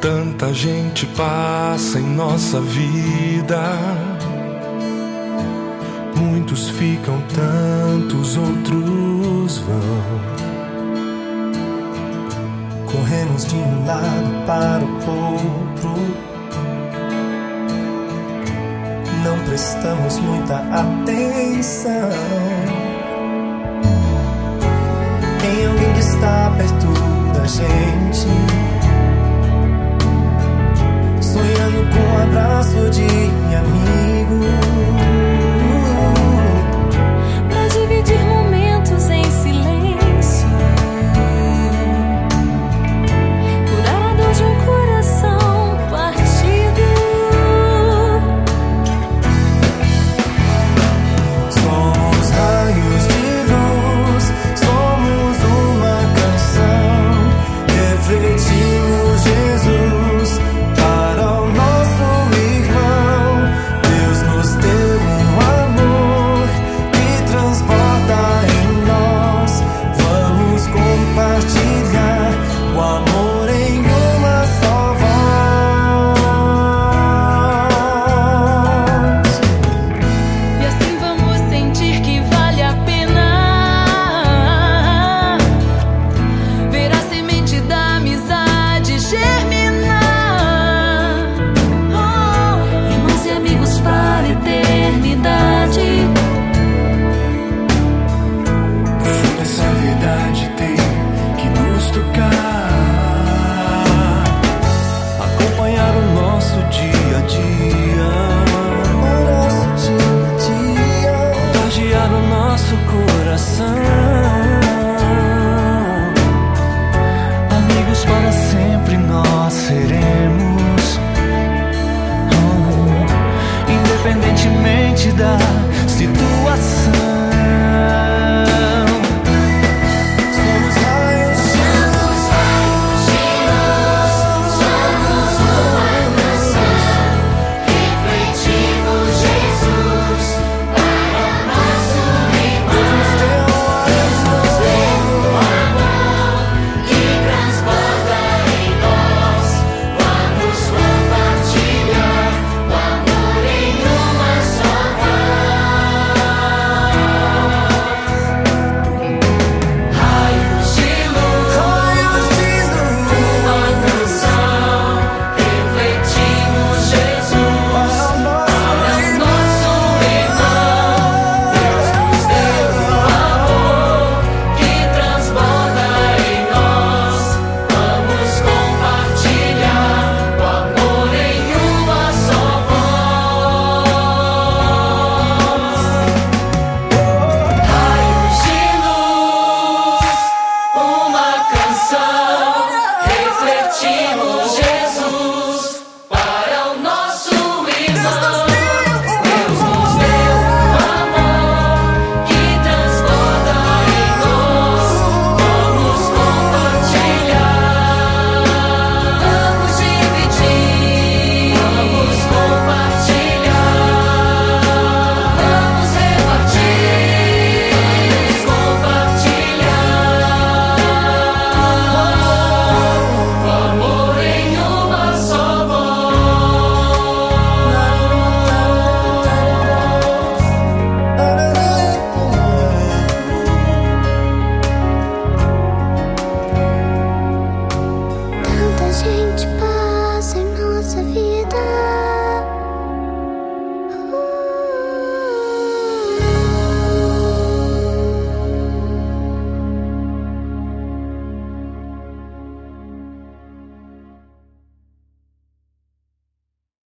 Tanta gente passa em nossa vida. Muitos ficam, tantos outros vão. Corremos de um lado para o outro. Não prestamos muita atenção em alguém que está perto da gente. vida, situação.